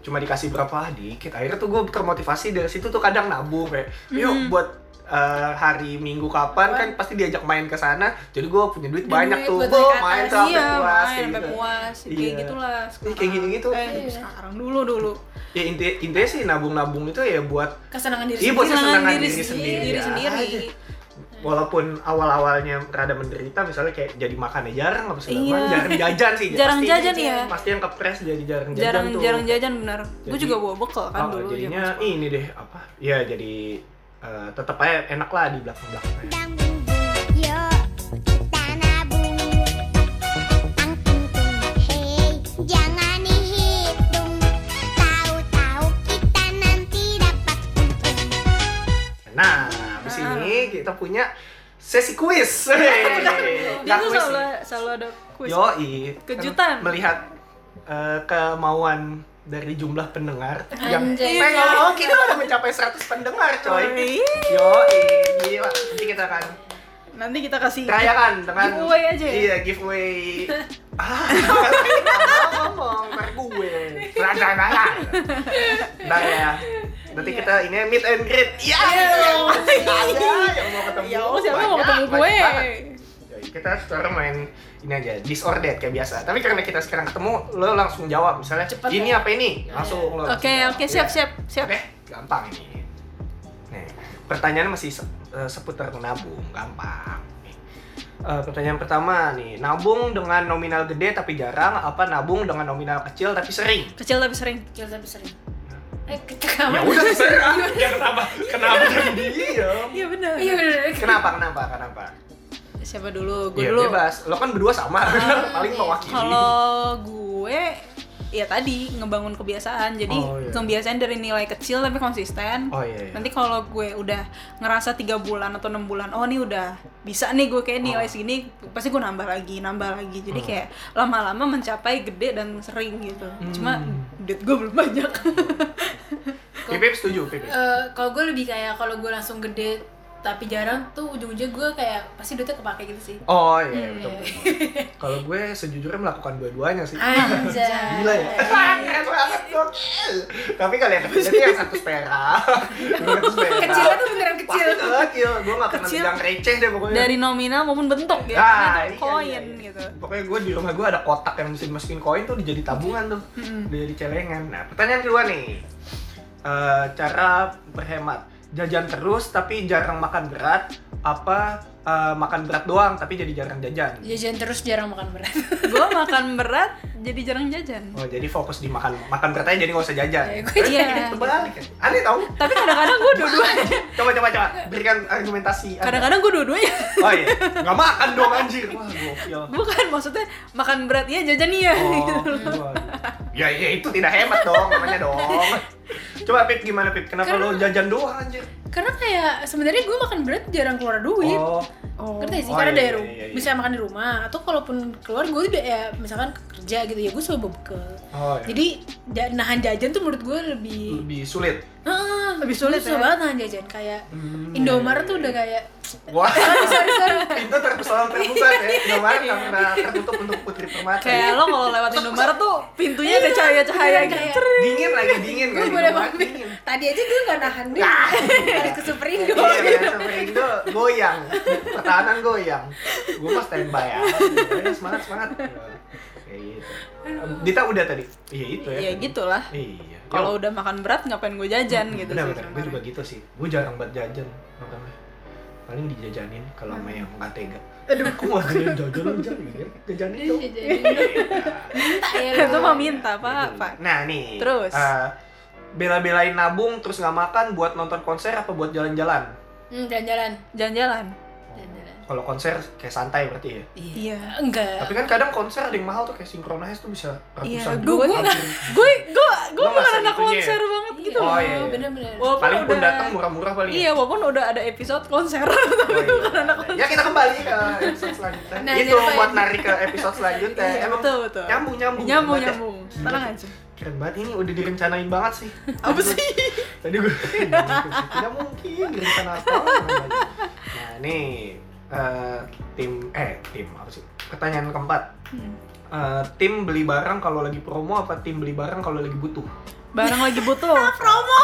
C: cuma dikasih berapa dikit. Akhirnya tuh gue termotivasi dari situ tuh kadang nabung kayak, yuk buat eh, hari minggu kapan kan pasti diajak main ke sana. Jadi gue punya duit
D: Dan
C: banyak
D: duit
C: tuh.
D: buat
C: Gue main tuh sampai
A: iya
C: puas
A: main
C: kayak
A: sampai
C: gitu.
A: puas kayak
C: Iya.
A: gitulah
C: Iya, kayak gitu-gitu.
A: eh,
D: Iya.
A: sekarang dulu dulu
C: Ya inti intinya sih nabung-nabung itu ya buat
D: Kesenangan diri
C: Iya, buat
D: sendiri.
C: kesenangan
A: diri,
C: diri sendiri
A: diri
C: aja.
A: sendiri
C: walaupun awal-awalnya rada menderita misalnya kayak jadi makannya jarang apa segala
A: Iya.
C: macam jarang jajan sih.
A: Jarang
C: pasti,
A: jajan, iya.
C: pasti yang kepres jadi jarang jajan
A: jarang
C: tuh.
A: jarang jajan benar. Gue juga bawa bekal kan
C: Oh,
A: dulu
C: jadinya ini deh apa? Ya jadi eh, tetap aja enak lah di belakang belakangnya sesi kuis
A: dia
C: Nggak
A: tuh
C: kuis
A: selalu
C: nih.
A: selalu ada kuis
C: Yoi.
A: Kejutan.
C: Melihat eh, kemauan dari jumlah pendengar yang
D: Anjay.
C: pengen oh, kita udah mencapai 100 pendengar coy. Yoi, gila. Nanti kita akan
A: nanti kita kasih
C: rayakan dengan
A: Giveaway aja ya?
C: Iya, giveaway. ah, ngomong ntar gue. Nah, nah, ya. Nanti
A: Iya.
C: kita ini meet and greet. Iya,
A: Iya.
C: yang masih ada yang mau ketemu.
A: ya siapa mau ketemu gue
C: kita sekarang main ini aja disordered kayak biasa tapi karena kita sekarang ketemu lo langsung jawab misalnya
D: Cepet
C: ini
D: ya?
C: apa ini langsung lo
A: oke
C: langsung jawab.
A: oke siap
C: Iya.
A: siap siap
C: oke gampang ini nih pertanyaan masih eh, seputar nabung gampang. Eh, pertanyaan pertama nih nabung dengan nominal gede tapi jarang apa nabung dengan nominal kecil tapi sering?
A: Kecil tapi sering.
D: Kecil tapi sering. Eh, kita
C: ya udah terserah. Ya kenapa? Kenapa diem?
A: Iya benar
D: Iya bener.
C: kenapa kenapa kenapa?
A: Siapa dulu? Gue
C: Iya
A: dulu.
C: bebas. Lo kan berdua sama. Paling mewakili.
A: kalau gue ya tadi ngebangun kebiasaan jadi
C: Oh, iya.
A: kebiasaan dari nilai kecil tapi konsisten
C: Oh iya. iya.
A: nanti kalau gue udah ngerasa tiga bulan atau enam bulan oh ini udah bisa nih gue kayak nilai
C: Oh.
A: segini pasti gue nambah lagi nambah lagi jadi
C: Oh.
A: kayak lama-lama mencapai gede dan sering gitu cuma
C: Hmm.
A: duit gue belum banyak
C: Pipip setuju, Pipip.
D: Eh, kalau gue lebih kayak kalau gue langsung gede tapi jarang tuh ujung-ujung gue kayak pasti duitnya kepake gitu sih
C: Oh iya, betul. Kalau gue sejujurnya melakukan dua-duanya sih.
D: Anjay.
C: Gila ya? Tapi kalian berarti yang satu perak, yang satu perak.
D: Kecilnya tuh beneran kecil.
C: Pasti kecil. Gue gak pernah
A: Kecil.
C: bilang receh deh pokoknya.
A: dari nominal maupun bentuk ya
C: Ah,
A: karena
C: iya,
A: itu koin
C: iya, iya.
A: gitu
C: Pokoknya gue di rumah gue ada kotak yang bisa dimasukin koin tuh jadi tabungan tuh, jadi celengan. Nah pertanyaan kedua nih, Eh, cara berhemat, jajan terus tapi jarang makan berat, apa eh, makan berat doang tapi jadi jarang jajan?
D: Jajan terus jarang makan berat.
A: gue makan berat jadi jarang jajan
C: Oh jadi fokus di makan makan berat aja jadi nggak usah jajan.
D: Ya, gue
A: iya
C: Terbalik ya? Aneh tau?
A: tapi kadang-kadang gue dua-duanya
C: Coba coba coba berikan argumentasi.
A: Kadang-kadang gue dua-duanya
C: Oh iya, nggak makan dong anjir. Wah gokil.
A: bukan maksudnya makan berat iya jajan iya
C: Oh, waduh. ya, ya itu tidak hemat dong, namanya dong. Coba Pip gimana Pip? Kenapa
D: Karena-
C: lo jajan doang anjir?
D: karena kayak sebenarnya gue makan berat jarang keluar duit.
C: Oh,
A: oh.
D: Ngerti sih,
C: Oh,
D: karena
C: iya,
D: dari
C: iya, iya, iya.
D: bisa makan di rumah atau kalaupun keluar gue udah ya misalkan kerja gitu ya gue selalu bawa bekal.
C: oh iya.
D: Jadi ja- nahan jajan tuh menurut gue lebih
C: lebih sulit.
D: Ah,
A: Lebih sulit
D: susah
A: ya?
D: banget nahan jajan kayak
C: Hmm,
D: Indomaret
C: iya,
D: tuh
C: iya.
D: udah kayak
C: Wah,
D: sorry sorry.
C: pintu terpesona terbuka ya. Indomaret nggak pernah tertutup untuk Putri Permata.
A: kayak lo kalau lewat Indomaret tuh pintunya ada cahaya-cahaya
D: Iya,
A: gitu
C: dingin lagi dingin kan
D: gue mampir. Tadi aja gue gak nahan deh. Harus ke Superindo.
C: Iya, kan sampai Indo goyang, pertahanan goyang. Gue mah standby ya. Semangat semangat. Kayak gitu. Dita udah tadi. Iya itu ya.
A: ya gitulah
C: Iya.
A: Kalau udah makan berat ngapain gue jajan gitu
C: Bener
A: sih
C: bener. Gue juga gitu sih. Gue jarang banget jajan makanya. Paling dijajanin kalau sama yang nggak tega. Aduh, kok nggak jajan jajan lu jajan ya? Jajanin dong.
D: Minta ya.
A: itu mah minta pak pak
C: Nah nih.
A: Terus?
C: eh, bela-belain nabung terus nggak makan buat nonton konser apa buat jalan-jalan?
D: Hmm, jalan-jalan.
A: jalan-jalan.
C: Kalau konser kayak santai berarti ya.
A: iya
D: Enggak.
C: Tapi kan kadang konser ada yang mahal tuh kayak Synchronize tuh bisa
A: iya
C: ratusan
A: gue
C: juta.
A: gue gue gue bukan anak
C: segitunya ya?
A: konser banget gitu
C: Oh,
A: loh.
C: iya, iya.
D: bener-bener.
A: Walaupun
C: Paling pun
A: udah-
C: datang murah-murah paling. ya?
A: iya walaupun udah ada episode konser
C: Oh, iya. Ya kita kembali ke episode selanjutnya.
D: Nah,
C: itu buat
D: ya?
C: narik ke episode selanjutnya.
A: Iya,
C: Emang
A: betul, betul.
C: nyambung nyambung.
A: nyambung
C: ya.
A: nyambung tenang
C: sih.
A: aja
C: Keren banget ini udah direncanain banget sih.
A: apa sih
C: Tadi gue tidak mungkin direncana apa. Nah nih eh, tim eh tim apa sih? Pertanyaan keempat.
A: Hmm.
C: Eh, tim beli barang kalau lagi promo apa tim beli barang kalau lagi butuh?
A: barang lagi butuh
C: promo.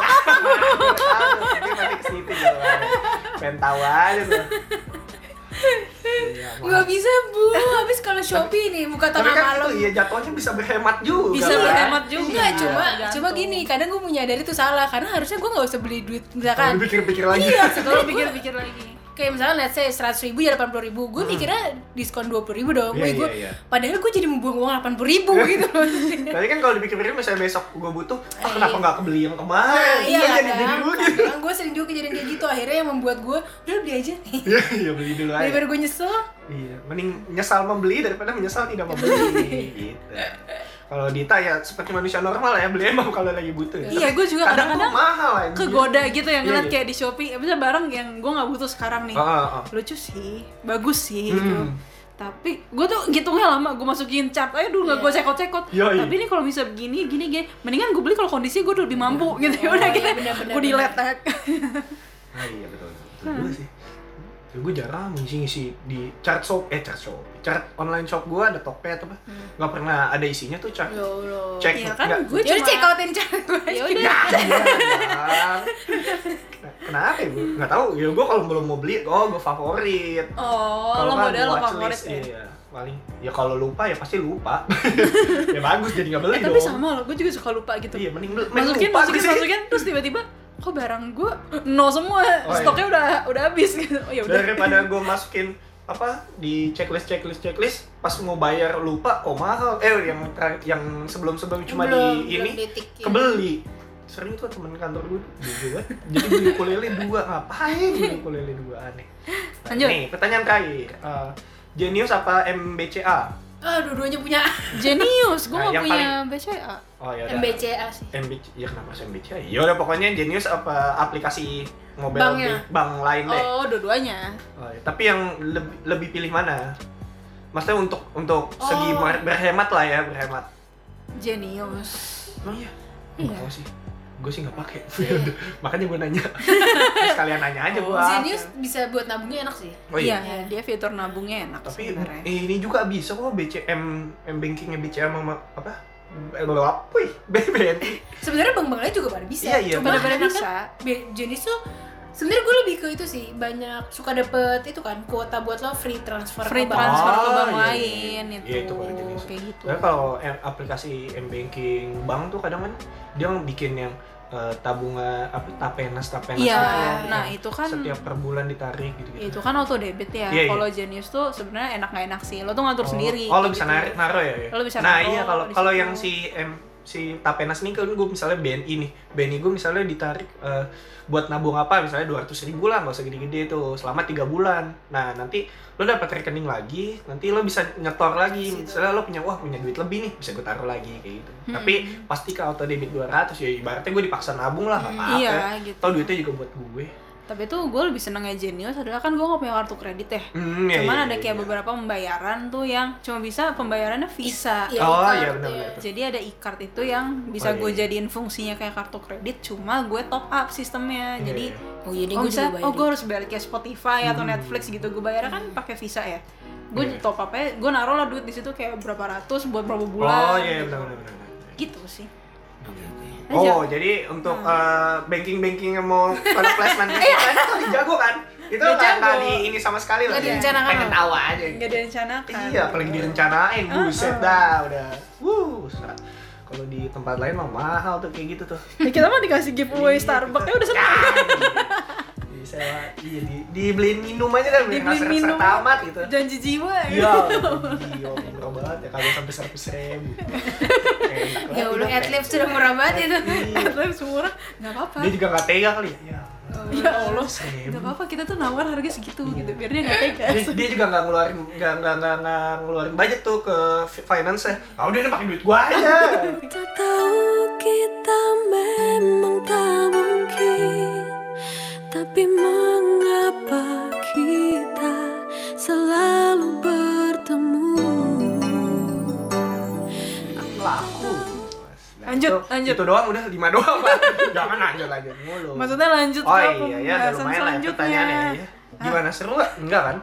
C: Ini nanti ke situ jawabannya. Pengen tahu aja tuh. Iya,
D: Nggak bisa bu, habis kalau Shopee nih buka
C: Tapi
D: tengah
C: kan
D: malam.
C: itu ya jatuhnya bisa berhemat juga.
A: Bisa
C: kan?
A: berhemat juga.
D: Enggak,
A: Iya,
D: cuma
A: tergantung.
D: cuma gini, kadang gue menyadari itu salah karena harusnya gue nggak usah beli duit
C: Kalau
D: misalkan
C: dipikir-pikir lagi.
D: Iya,
A: kalau pikir-pikir lagi
D: kayak misalnya let's say 100 ribu jadi 80 ribu gue mikirnya diskon 20 ribu dong
C: Hmm. Iya,
D: Wih, gue,
C: iya, iya.
D: padahal gue jadi membuang uang 80 ribu gitu loh
C: Tapi kan kalau dipikir-pikir misalnya besok gue butuh, ah,
D: Eh,
C: kenapa
D: iya.
C: nggak kebeli yang kemarin?
D: Nah, iya
C: jadi
D: kadang,
C: jadi dulu gitu.
D: kadang gue sering juga kejadian kayak gitu akhirnya yang membuat gue udah beli aja
C: Iya, iya beli dulu aja.
D: daripada gue nyesel
C: Iya, mending nyesal membeli daripada menyesal tidak membeli. gitu. Kalau Dita ya seperti manusia normal ya beli emang kalau lagi butuh. ya.
A: Iya, gue juga kadang-kadang
C: mahal aja.
A: kegoda gitu yang
C: Iya,
A: ngeliat
C: iya.
A: kayak di Shopee bisa barang yang gue nggak butuh sekarang nih
C: Oh, oh, oh.
A: lucu sih bagus sih gitu
C: Hmm.
A: tapi gue tuh ngitungnya lama gue masukin chart aja dulu nggak gue
D: Iya.
A: cekot-cekot
C: Yoi.
A: tapi ini kalau bisa begini gini gini mendingan gue beli kalau kondisi gue udah lebih mampu gitu ya
D: Oh,
A: udah
D: iya,
A: gitu gue diletek
C: Nah, iya betul. Betul juga sih. Ya, gue jarang ngisi-ngisi di chart shop, eh chart shop, chart online shop gue ada Tokped apa, nggak pernah ada isinya tuh chart.
D: ya Allah
C: Cek,
A: Iya kan, gue
D: ya udah
A: cuma-
D: check outin cara gue
A: ya udah
C: Ya, iya, Bang. Kenapa ya gue? Nggak tahu. Ya gue kalau belum mau beli, oh gue favorit.
A: oh
C: Kalau
A: lo
C: nggak,
A: model favorit
C: watchlist,
A: ya
C: Iya, paling. Ya kalau lupa ya pasti lupa. ya bagus jadi nggak beli
A: eh,
C: dong.
A: tapi sama lo gue juga suka lupa gitu
C: Iya, mending beli. mending
A: masukin
C: lupa
A: masukin
C: sih.
A: masukin terus tiba-tiba kok barang gue no semua
C: Oh, iya.
A: stoknya udah udah habis gitu. Oh ya udah.
C: Daripada gue masukin apa di checklist checklist checklist pas mau bayar lupa kok mahal. Eh yang yang sebelum sebelum cuma
D: Belum-
C: di
D: belum
C: ini
D: ditikin.
C: kebeli. Sering tuh temen kantor gue juga jadi beli ukulele dua ngapain beli ukulele dua aneh. Nah,
A: Lanjut.
C: nih pertanyaan terakhir. Eh, Genius apa MBCA
D: Ah, dua-duanya punya
A: Genius, gue
C: Nah,
A: nggak punya BCA.
C: Oh ya udah.
D: MBCA sih.
C: MBC, ya kenapa sih MBC? Ya udah pokoknya Genius apa aplikasi mobile
D: Banknya.
C: bank, bank lain deh.
A: Oh, dua-duanya.
C: Oh, ya. Tapi yang lebih, lebih pilih mana? Maksudnya untuk untuk segi
D: Oh.
C: ber- berhemat lah ya, berhemat.
A: Genius.
C: Emang iya?
A: Iya.
C: Nggak tahu sih. Gue sih nggak pakai.
D: Iya.
C: Makanya gue nanya. Sekalian nanya aja
A: Oh,
C: gua.
D: Genius bisa buat nabungnya enak sih.
C: Oh iya.
A: Iya, dia fitur nabungnya enak
C: Tapi
A: sebenarnya.
C: ini juga bisa kok BCM M bankingnya BCM sama apa? Apa? Wih, BBNI.
D: Sebenarnya bank-bank lain juga pada bisa.
C: Iya, iya,
D: Cuma enaknya
A: bisa.
D: jenis tuh sebenarnya gue lebih ke itu sih banyak suka dapet itu kan kuota buat lo free transfer
A: Free
D: ke bank.
A: transfer ke
C: Oh,
A: bank
C: iya, iya.
A: lain itu.
C: Iya, itu kalau jenis.
A: Kayak gitu.
C: Tapi kalau em- aplikasi M banking bank tuh kadang kan dia bikin yang eh, tabungan apa tapenas tapenas
A: Iya,
C: gitu loh.
A: nah
C: Yang
A: itu kan
C: setiap per bulan ditarik gitu gitu.
A: itu kan auto debit ya.
C: Iya, iya.
A: Kalau Genius tuh sebenarnya enak nggak enak sih. Lo tuh ngatur sendiri.
C: Oh, lo
A: kayak
C: bisa
A: gitu.
C: narik naro ya? ya?
A: Lo bisa
C: nah,
A: naro
C: iya kalau kalau yang si M si Tapenas nih kan gue misalnya BNI nih. BNI gue misalnya ditarik eh, buat nabung apa misalnya 200 ribu lah nggak usah gede-gede tuh selama tiga bulan. Nah nanti lo dapat rekening lagi, nanti lo bisa nyetor lagi. Misalnya lo punya wah punya duit lebih nih, bisa gue taruh lagi kayak gitu.
A: Hmm.
C: Tapi pasti ke auto debit 200 ya ibaratnya gue dipaksa nabung lah nggak apa-apa.
A: Iya, gitu.
C: Tau duitnya juga buat gue.
A: Tapi tuh gue lebih senengnya Genius adalah kan gue nggak punya kartu kredit ya.
C: Hmm, iya,
A: Cuman
C: iya,
A: ada
C: iya,
A: kayak
C: iya.
A: beberapa pembayaran tuh yang cuma bisa pembayarannya Visa.
D: Iya,
C: Oh iya benar
D: iya.
A: Jadi ada e-card itu yang bisa
C: Oh, iya,
A: gue
C: iya.
A: jadiin fungsinya kayak kartu kredit, cuma gue top up sistemnya.
C: Iya,
A: Jadi
C: iya.
D: Oh iya, deh,
A: oh
D: gue
A: bisa,
D: juga bayar
A: oh gue harus bayar kayak Spotify atau Netflix gitu. Gue bayarnya kan pakai Visa ya. Gue
C: Iya.
A: top upnya, gue naruh lah duit di situ kayak berapa ratus buat berapa
C: Oh
A: bulan.
C: iya benar benar benar. benar.
A: Gitu sih.
C: Oh, jadi untuk banking banking yang mau pada placement itu kan jago kan? Itu nggak di ini sama sekali loh.
D: Nggak direncanakan
C: Pengen tahu aja.
A: Gak direncanakan.
C: Iya, apalagi direncanain, buset dah udah. Wuh, kalau di tempat lain mah mahal tuh kayak gitu tuh.
A: Ya, kita mah dikasih giveaway
C: Iya,
A: Starbucks ya udah seneng.
C: Ya, Disewa, iya di, dibeliin minum aja kan,
A: Dibeliin minum.
C: seret-seret amat gitu.
A: Janji jiwa ya.
C: Iya, iya, murah banget ya kalau sampai seratus ribu. Enak
D: Ya
C: udah,
D: Adlibs sudah murah banget itu.
C: Iya.
A: Tapi semua nggak apa-apa.
C: Dia juga nggak tega kali ya. Ya,
A: Ya Allah, nggak apa-apa kita tuh nawar harga segitu gitu biar dia nggak tega.
C: dia, dia juga nggak ngeluarin nggak nggak nggak nggak ngeluarin budget tuh ke fi- finance nya ah udah ini pakai duit gua aja
E: Tak tahu kita memang tak
A: Lanjut,
C: itu,
A: lanjut.
C: itu doang udah lima doang pak jangan lanjut lanjut mulu
A: Maksudnya lanjut
C: oh
A: ke
C: iya ya
A: pembahasan
C: lumayan lah ya ya. gimana seru gak? enggak kan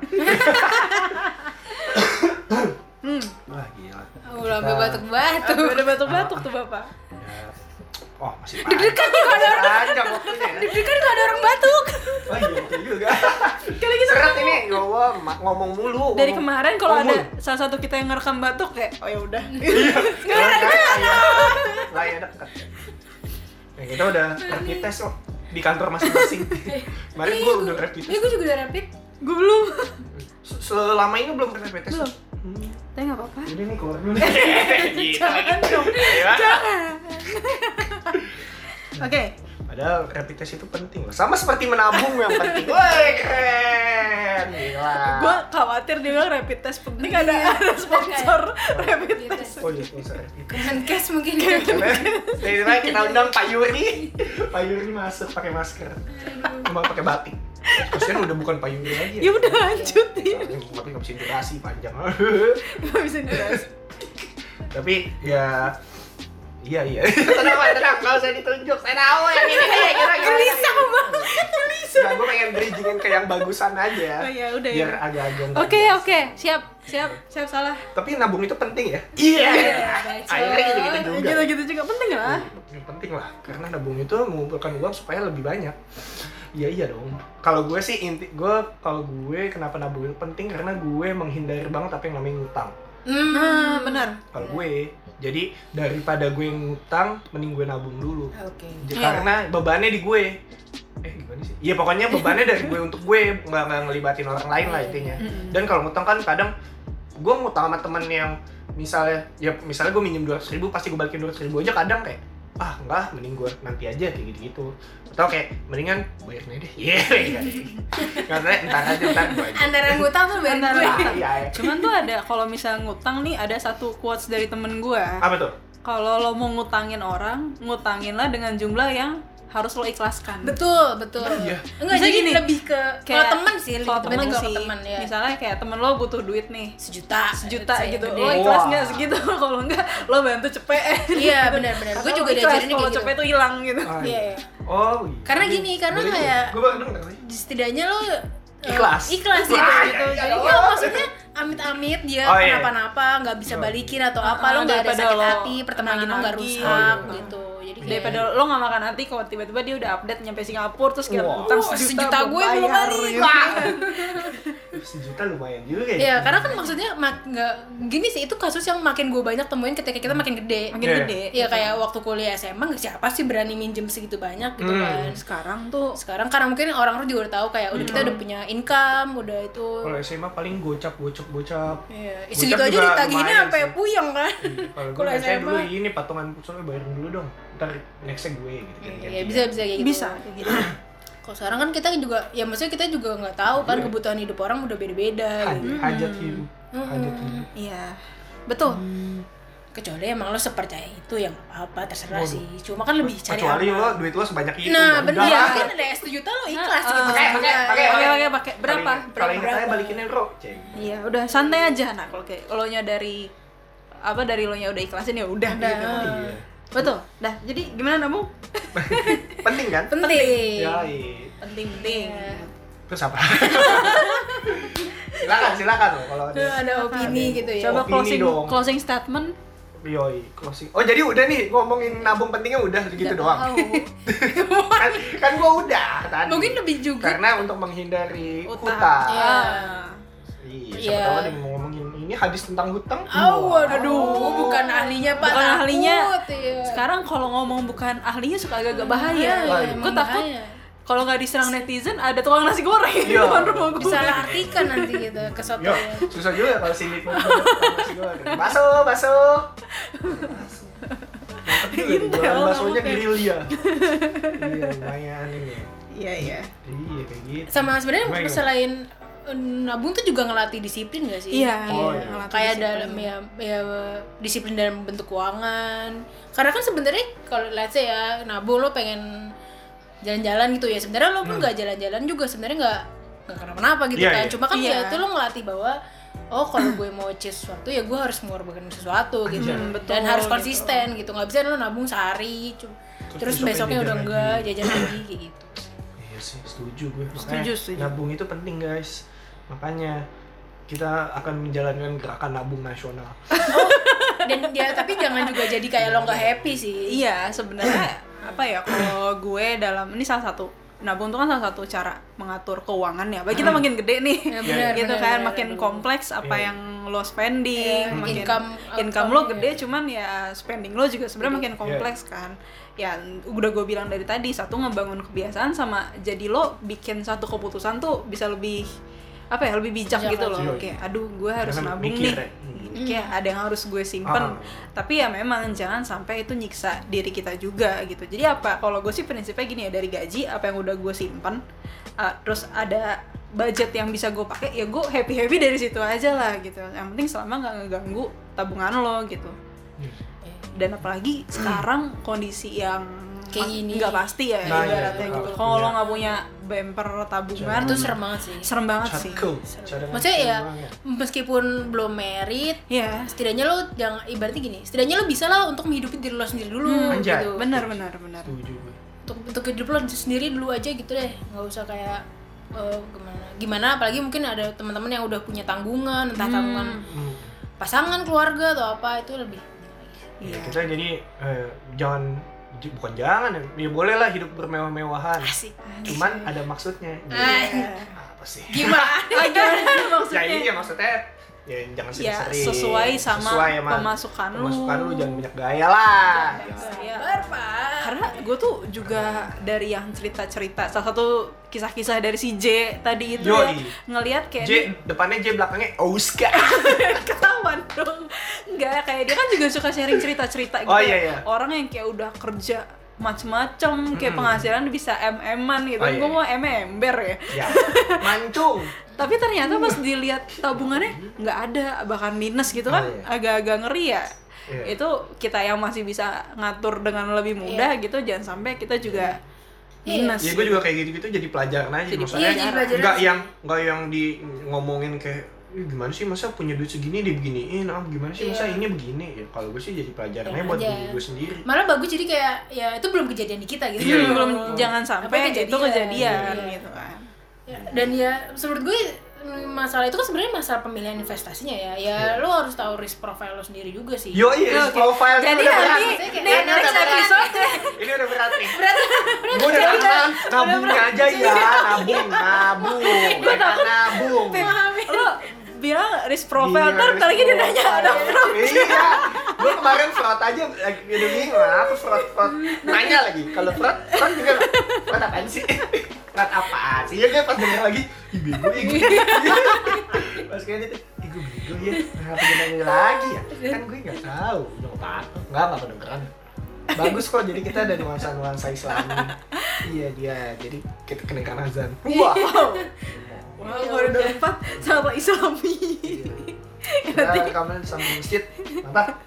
A: Hmm.
C: wah gila
D: Udah batuk-batuk.
A: Udah batuk-batuk tuh bapak.
C: Ya. oh masih deg-degan nih kalau ada orang panjang waktunya ya.
D: Deg-degan kalau ada orang batuk.
C: oh iya betul juga
A: Kali kita
C: seret ini ya Allah ngomong mulu
A: dari
C: ngomong-
A: kemarin kalau ada salah satu kita yang ngerekam batuk kayak oh ya udah.
C: Sekarang ada Lah ya dekat. Ya, kita udah rapid test kok di kantor masing-masing. Kemarin gua udah rapid test.
D: gue juga udah rapid.
A: Gue belum.
C: Se- Selama ini belum pernah rapid test.
A: Belum.
C: Hmm.
A: Tapi nggak apa-apa.
C: Udah nih keluar dulu. Gitu lagi. Ayo.
A: Oke.
C: Padahal rapid test itu penting loh. Sama seperti menabung yang penting. Woi, keren. Gila.
A: Gue khawatir dia bilang rapid test penting ada ada sponsor rapid test.
C: Oh iya, sponsor rapid test.
D: Kemenkes mungkin.
C: Dari mana kita undang Pak Yuri. Pak Yuri masuk pakai masker. Cuma pakai batik. Kasian udah bukan Pak Yuri lagi.
A: Ya udah lanjutin.
C: Tapi nggak bisa durasi panjang.
A: Gak bisa jelas.
C: Tapi ya Iya iya. tenang Pak, tenang. Usah ditunjuk. Saya tahu yang ini kayak gimana. Gelisah banget. Gelisah. Nah, gue pengen bridgingin ke yang bagusan aja.
A: Oh ya udah
C: Biar
A: ya.
C: agak-agak.
A: Oke
C: biasa.
A: oke siap siap siap salah.
C: Tapi nabung itu penting ya? Iya. Akhirnya gitu-gitu juga.
A: Gitu gitu juga penting lah.
C: Yang penting lah, karena nabung itu mengumpulkan uang supaya lebih banyak. Iya iya dong. Kalau gue sih inti gue kalau gue kenapa nabung itu penting karena gue menghindari banget apa yang namanya ngutang.
D: Hmm.
A: Benar.
C: Kalau gue, jadi daripada gue ngutang, mending gue nabung dulu.
D: Oke.
C: J-
A: Iya.
C: Karena bebannya di gue. Eh gimana sih? Iya pokoknya bebannya dari gue untuk gue, nggak nggak ngelibatin orang lain lah intinya.
A: Mm-mm.
C: Dan kalau ngutang kan kadang gue ngutang sama temen yang misalnya ya misalnya gue minjem dua ribu pasti gue balikin dua ribu aja kadang kayak ah enggak mending gue nanti aja kayak gitu gitu atau kayak mendingan bayar nih deh. Iya yeah, karena ntar aja ntar gue aja.
D: Antara ngutang tuh bayar gue
C: iya, iya.
A: Cuman tuh ada kalau misalnya ngutang nih ada satu quotes dari temen gue.
C: apa tuh?
A: Kalau lo mau ngutangin orang, ngutanginlah dengan jumlah yang harus lo ikhlaskan.
D: betul betul
C: Iya.
D: enggak
A: Bisa
D: jadi
A: gini,
D: lebih ke kalau teman sih lebih
A: kalau
D: temen
A: temen sih.
D: ke teman ya
A: Misalnya kayak temen lo butuh duit nih,
D: sejuta
A: sejuta gitu.
D: gede.
A: Lo ikhlas nggak segitu? Kalau enggak, lo bantu cepet.
D: iya benar-benar gue juga diajarin
A: kalau
D: kayak gitu
A: cepet tuh hilang gitu.
C: Ah,
D: Iya, iya.
C: oh iya.
D: Karena gini, karena kayak-
C: gue tadi.
D: setidaknya lo eh,
C: Ikhlas.
D: ikhlas gitu,
C: Wah,
D: gitu.
C: iya, iya.
D: jadi ya maksudnya amit-amit dia
C: Oh, iya.
D: kenapa-napa nggak bisa
C: Iya.
D: balikin atau apa
A: Ah,
D: lo nggak ada sakit
A: lo
D: hati pertemanan lo nggak rusak
C: Oh, iya.
D: gitu jadi kayak
A: Daripada lo nggak makan hati kalau tiba-tiba dia udah update nyampe Singapura terus kayak
C: Wah.
A: utang sejuta,
D: sejuta gue belum
A: bayar,
D: balik.
A: gitu.
D: Wah.
C: sejuta lumayan juga ya
D: Iya, karena kan maksudnya mak nggak gini sih itu kasus yang makin gue banyak temuin ketika kita makin gede.
A: Makin
C: Iya.
A: gede.
D: Iya kayak waktu kuliah SMA nggak siapa sih berani minjem segitu banyak gitu
C: Hmm.
D: kan.
A: Sekarang tuh
D: Sekarang karena mungkin orang-orang juga udah tahu kayak udah kita udah punya income, udah itu.
C: kalau SMA paling gocap gocap gocap
D: Iya, segitu aja ditagihinnya sampai puyeng kan.
C: Iya, kalau
D: SMA.
C: dulu ini patungan soalnya bayarin dulu dong ntar nextnya gue gitu kan
D: Iya, bisa bisa kayak gitu.
A: bisa kayak gitu.
D: Kalau sekarang kan kita juga ya maksudnya kita juga nggak tahu kan
C: Iya.
D: kebutuhan hidup orang udah beda-beda
C: hajat,
D: gitu.
C: hajat hidup hajat hidup
A: Iya. Betul.
D: Kecuali emang lo sepercaya itu yang apa terserah
C: Waduh.
D: sih. Cuma kan lebih cari
C: kecuali
D: aman.
C: lo duit lo sebanyak itu
D: Nah,
C: ya udah
D: ya, mungkin ada S juta lo ikhlas
A: Ah,
D: gitu.
A: ah.
C: pakai pakai
D: Iya,
C: pakai
A: Pakai pakai pakai berapa?
C: kalau
A: Berapa?
D: berapa?
C: balikinnya bro
A: Iya, udah santai aja nah kalau kayak lo nya dari apa dari lo nya udah ikhlasin ya udah
D: Udah.
A: gitu. Betul. Dah, jadi gimana namu?
C: penting kan
D: Penting.
C: ya iya.
A: Penting-penting.
D: Iya.
C: terus apa silakan silakan loh kalau ada
D: ada opini gitu ya.
A: Coba
C: Opini
A: closing
C: dong.
A: closing statement.
C: Yoi, closing. Oh jadi udah nih ngomongin nabung pentingnya udah segitu doang.
A: tahu.
C: kan, kan gua udah tadi.
D: Mungkin lebih juga.
C: karena untuk menghindari
A: Utang.
C: hutang.
D: Iya.
A: Ah.
C: Iya, siapa
D: Iya.
C: tahu ada yang mau ngomongin ini hadis tentang hutang.
D: Oh,
C: Wah.
D: waduh, bukan ahlinya Pak.
A: Bukan
D: takut,
A: ahlinya.
D: iya.
A: Sekarang kalau ngomong bukan ahlinya suka agak-agak bahaya.
D: Ah,
C: iya,
A: Gue
D: emang
A: takut
D: bahaya.
A: kalau nggak diserang netizen ada tukang nasi goreng di
C: Iya.
A: depan rumah gue.
D: Disalah artikan nanti gitu ke soto
C: Yo, susah juga kalau sini Baso, baso. Mantap juga nih,
A: Intel kamu
C: grill ya. Iya, lumayan ini.
A: Iya iya.
C: Iya, kayak gitu.
D: sama sebenarnya selain nabung tuh juga ngelatih disiplin gak sih?
A: Iya,
C: Oh,
A: iya.
C: iya.
A: ngelatih
D: kayak
A: disiplin.
D: dalam ya, ya disiplin dalam bentuk keuangan karena kan sebenarnya kalau let's say ya nabung lo pengen jalan-jalan gitu ya sebenarnya lo pun nggak jalan-jalan juga sebenarnya nggak nggak kenapa-napa gitu
C: Hmm. Iya,
D: kan
C: iya.
D: cuma kan
A: Iya.
D: ya itu lo ngelatih bahwa oh kalau gue mau achieve sesuatu ya gue harus mengorbankan sesuatu gitu
A: Hmm, betul,
D: dan harus
A: gitu.
D: konsisten gitu nggak bisa lo nabung sehari cu- terus,
C: besoknya
D: udah enggak jajan lagi kayak gitu
C: Iya sih, setuju gue. Makanya
A: Setuju, setuju.
C: nabung itu penting guys. Makanya kita akan menjalankan gerakan nabung nasional.
D: dan ya tapi jangan juga jadi kayak lo nggak happy sih
A: Iya, sebenarnya apa ya kalau gue dalam ini salah satu nabung itu kan salah satu cara mengatur keuangan ya. Bagi kita makin gede nih,
D: Ya, benar,
A: gitu
D: benar,
A: kan,
D: benar,
A: makin
D: benar.
A: kompleks apa
C: Iya.
A: yang lo spending,
D: Iya,
A: makin
D: income,
A: income, lo gede,
D: iya.
A: cuman ya spending lo juga sebenarnya makin kompleks kan. Ya udah gue bilang dari tadi satu ngebangun kebiasaan sama jadi lo bikin satu keputusan tuh bisa lebih apa ya lebih bijak
D: Bijak
A: gitu loh.
C: Iya.
A: Kayak aduh gue harus
C: Jangan
A: nabung
C: mikir
A: nih.
C: ya. Hmm.
A: Kayak ada yang harus gue simpen
C: Ah.
A: tapi ya memang jangan sampai itu nyiksa diri kita juga gitu jadi apa kalau gue sih prinsipnya gini ya dari gaji apa yang udah gue simpen uh, terus ada budget yang bisa gue pakai ya gue happy happy dari situ aja lah gitu yang penting selama nggak ngeganggu tabungan lo gitu dan apalagi sekarang kondisi yang
D: Kayak gini.
A: nggak pasti ya
C: Nah, iya,
A: ibaratnya
C: iya.
A: gitu
C: Iya.
A: kalau lo nggak punya bumper tabungan.
D: Itu serem banget sih.
A: Serem banget sih.
C: Catkul. Cadangan
D: maksudnya ya meskipun belum merit
A: ya
D: setidaknya lo jangan ibaratnya gini setidaknya lo bisa lah untuk menghidupi diri lo sendiri dulu
A: Hmm,
C: Anjay.
D: gitu
A: benar benar benar.
C: Setuju
D: untuk untuk hidup lo sendiri dulu aja gitu deh. Nggak usah kayak eh, gimana gimana apalagi mungkin ada teman-teman yang udah punya tanggungan entah tanggungan
C: Hmm.
D: pasangan keluarga atau apa itu lebih.
C: Ya,
A: Iya.
C: kita jadi eh, jangan bukan jangan ya, ya boleh lah hidup bermewah-mewahan.
D: asik
C: Cuman ada maksudnya. Jadi, apa sih?
D: gimana
A: gimana
C: ya
A: maksudnya
C: iya maksudnya ya jangan
A: Ya,
C: sering-sering
A: sesuai sama
C: Sesuai sama
A: pemasukan lu.
C: pemasukan lu jangan banyak gaya lah.
D: Sabar, Pak.
A: karena gue tuh juga dari yang cerita-cerita salah satu kisah-kisah dari si J tadi itu ya, ngelihat kayak
C: J depannya J belakangnya Oscar
A: dia ketahuan dong. Nggak kayak dia kan juga suka sharing cerita-cerita gitu
C: Oh, iya, iya.
A: orang yang kayak udah kerja macem-macem kayak penghasilan bisa mm-an gitu.
C: Oh, iya,
A: gue
C: iya.
A: mau ember ya.
C: Ya mancung.
A: Tapi ternyata pas dilihat tabungannya nggak ada bahkan minus gitu kan.
C: Oh, iya.
A: agak-agak ngeri ya
C: Iya.
A: itu kita yang masih bisa ngatur dengan lebih mudah gitu jangan sampai kita juga minus.
C: Ya gue juga kayak gitu-gitu jadi pelajaran aja
A: Jadi
C: maksudnya
D: Iya,
C: nggak yang nggak yang di ngomongin kayak "Ih, gimana sih masa punya duit segini dibeginiin? Ah gimana sih masa
D: Iya.
C: ini begini? Ya kalau gue sih jadi pelajarannya
D: Ya
C: buat diri gue sendiri.
D: Malah bagus jadi kayak ya itu belum kejadian di kita gitu.
C: Iya, iya.
A: belum jangan sampai
D: Apa
A: itu kejadian
D: Iya.
A: gitu kan.
D: Ya, dan ya menurut gue masalah itu kan sebenarnya masalah pemilihan investasinya ya. Ya lo harus tahu risk profile lo sendiri juga sih.
C: yo iya
A: Oke.
C: profile
A: Jadi
C: udah berat.
A: nanti nih,
C: ini
A: next
C: berat.
A: episode
C: ini udah berat nih. Gue udah nabung nabung aja ya nabung nabung.
A: Gua takut.
C: nabung.
A: Lo bilang risk profile
C: Iya,
A: ntar ntar lagi dia
C: risk
A: nanya ada fraud
C: Iya, gue kemarin fraud aja lagi udah bingung aku fraud fraud. Nanya lagi kalau fraud fraud juga fraud apaan sih? Fraud apaan sih? Ya gue pas denger lagi, ih bego ih gue. Pas kayak gitu, ih gue bego ya, kenapa dia nanya lagi ya? Kan gue nggak tahu, udah nggak apa nggak nggak kedengeran. Bagus kok, jadi kita ada nuansa-nuansa Islami. Iya dia, jadi kita kedengeran azan. Wah.
A: Wah, koridor 4 sama Islami.
C: Kita rekaman di samping masjid, mantap.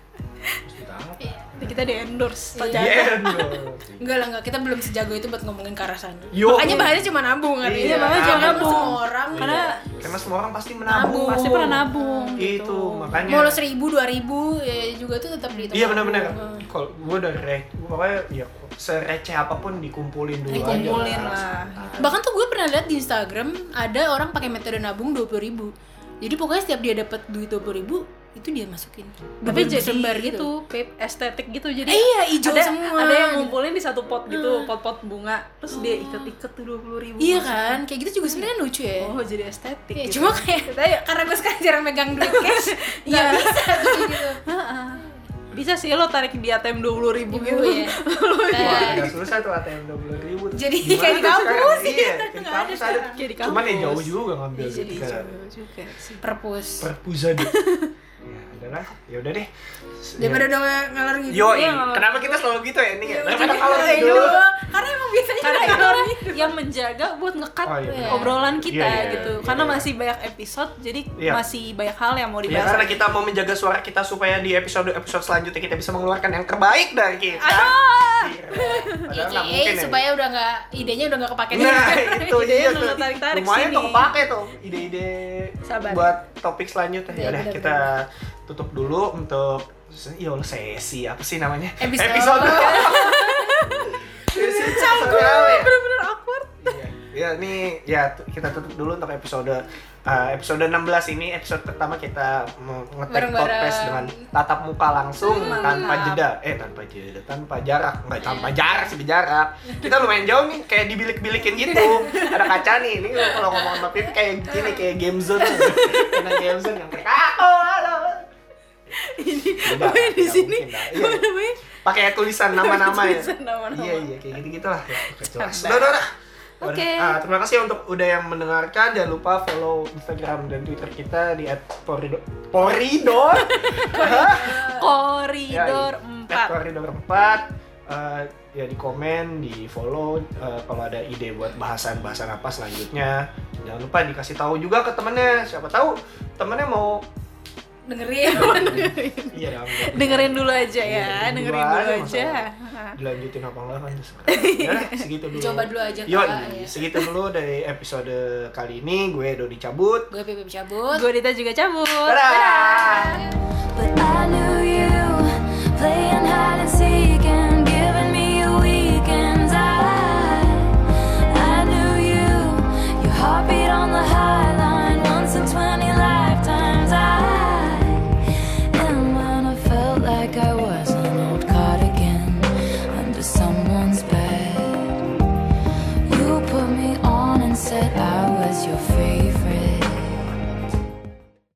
A: Kita di endorse tak
D: Iya.
C: Iya, dong.
D: Enggak lah enggak, kita belum sejago itu buat ngomongin ke arah sana.
C: Yo.
D: Makanya bahasanya cuma nabung kan.
C: Iya,
A: makanya jangan nabung.
D: Semua orang
A: Karena
C: Karena semua orang pasti menabung.
D: Nabung.
A: pasti pernah nabung
C: Itu
A: gitu.
C: makanya.
D: mau lo seribu dua ribu ya juga tuh tetap dihitung.
C: Iya benar-benar.
D: nabung.
C: Kalau gue udah re, pokoknya ya sereceh apa pun dikumpulin dulu aja.
A: Dikumpulin lah.
D: Bahkan tuh gue pernah lihat di Instagram ada orang pakai metode nabung dua puluh ribu. Jadi pokoknya setiap dia dapat duit dua puluh ribu itu dia masukin.
A: tapi jadi
D: lembar
A: gitu vape estetik gitu jadi
D: Eh, iya, hijau
A: ada,
D: semua.
A: ada yang ngumpulin di satu pot gitu pot-pot bunga terus dia iket-iket tuh dua puluh ribu
D: Iya kan, kayak gitu juga sebenarnya lucu ya.
A: oh jadi estetik
D: Ya,
A: gitu.
D: cuma kayak karena gue sekarang jarang megang duit cash, nggak
A: Iya.
D: bisa gitu. gitu.
A: Heeh. bisa sih lo tarik di ATM dua puluh ribu
D: Ibu
A: gitu
D: ya.
C: Wah, susah tuh ATM dua puluh ribu.
D: Jadi kayak di kampus,
C: Iya,
D: iya,
C: kayak di
D: nggak ada sekarang.
A: Di
C: Cuman ya jauh juga ngambil
A: Iya, jadi
C: gitu.
A: jauh juga sih
D: perpus.
C: Perpusat. ya ya udah deh.
D: Daripada udah ngalor gitu.
C: Yo,
A: Iya,
C: kenapa kita selalu gitu ya ini ya?
D: Iya,
C: kalau gitu.
D: Karena emang biasanya
A: karena
D: kita
A: itu
D: ngalor
A: yang menjaga buat ngekat
C: Oh, iya,
A: obrolan kita
C: Iya, iya,
A: gitu
C: iya,
A: karena
C: iya.
A: masih banyak episode jadi
C: Iya.
A: masih banyak hal yang mau dibahas
C: karena kita mau menjaga suara kita supaya di episode-episode selanjutnya kita bisa mengeluarkan yang terbaik dari kita.
A: Aduh!
C: Iya. Padahal mungkin ya.
D: supaya udah nggak idenya udah nggak kepake
C: Nah, itu
A: Idenya
C: dia
A: udah
C: tuh.
A: tarik-tarik
C: Lumayan tuh kepake tuh ide-ide
A: Sabar.
C: buat topik selanjutnya.
D: Iya,
C: Ya udah kita tutup dulu untuk ya Allah sesi apa sih namanya?
D: Episode.
C: Episode. sesi ya?
A: bener-bener awkward
C: Iya. Ya nih ya kita tutup dulu untuk episode uh, episode 16 ini episode pertama kita ngetek podcast dengan tatap muka langsung
A: Hmm,
C: tanpa
A: mantap.
C: jeda eh tanpa jeda tanpa jarak enggak tanpa jarak sih jarak kita lumayan jauh nih kayak dibilik-bilikin gitu ada kaca nih ini kalau ngomong sama Pipi kayak gini kayak game zone karena game zone yang kayak aku halo
A: ini pokoknya di sini.
C: Iya.
A: apa namanya
C: pakai tulisan nama-nama ya
A: Tulisan nama-nama.
C: iya iya kayak gitu gitulah ya, jelas
A: Canda.
C: udah udah udah
A: Oke.
C: Ah, terima kasih untuk udah yang mendengarkan. Jangan lupa follow Instagram dan Twitter kita di. Hah?
A: koridor
C: Ya,
A: 4
C: Koridor 4. Eh, ya di komen, di follow eh, kalau ada ide buat bahasan-bahasan apa selanjutnya. Jangan lupa dikasih tahu juga ke temennya. Siapa tahu temennya mau
D: dengerin.
C: iya
A: dengerin dulu aja ya
C: Iya, dengerin
A: dengerin
C: dulu
A: dulu
C: aja,
A: aja.
C: Dilanjutin apa enggak kan. Ya, segitu dulu.
D: Coba dulu aja,
C: Yo,
D: ya.
C: segitu dulu dari episode kali ini. Gue Dodi cabut.
D: Gue Pipi cabut.
A: gue Dita juga cabut
C: Dadah.
E: But I knew you playing hide and seek and giving me your weekends. I, I knew you, your heartbeat on the high line, once in twenty lives.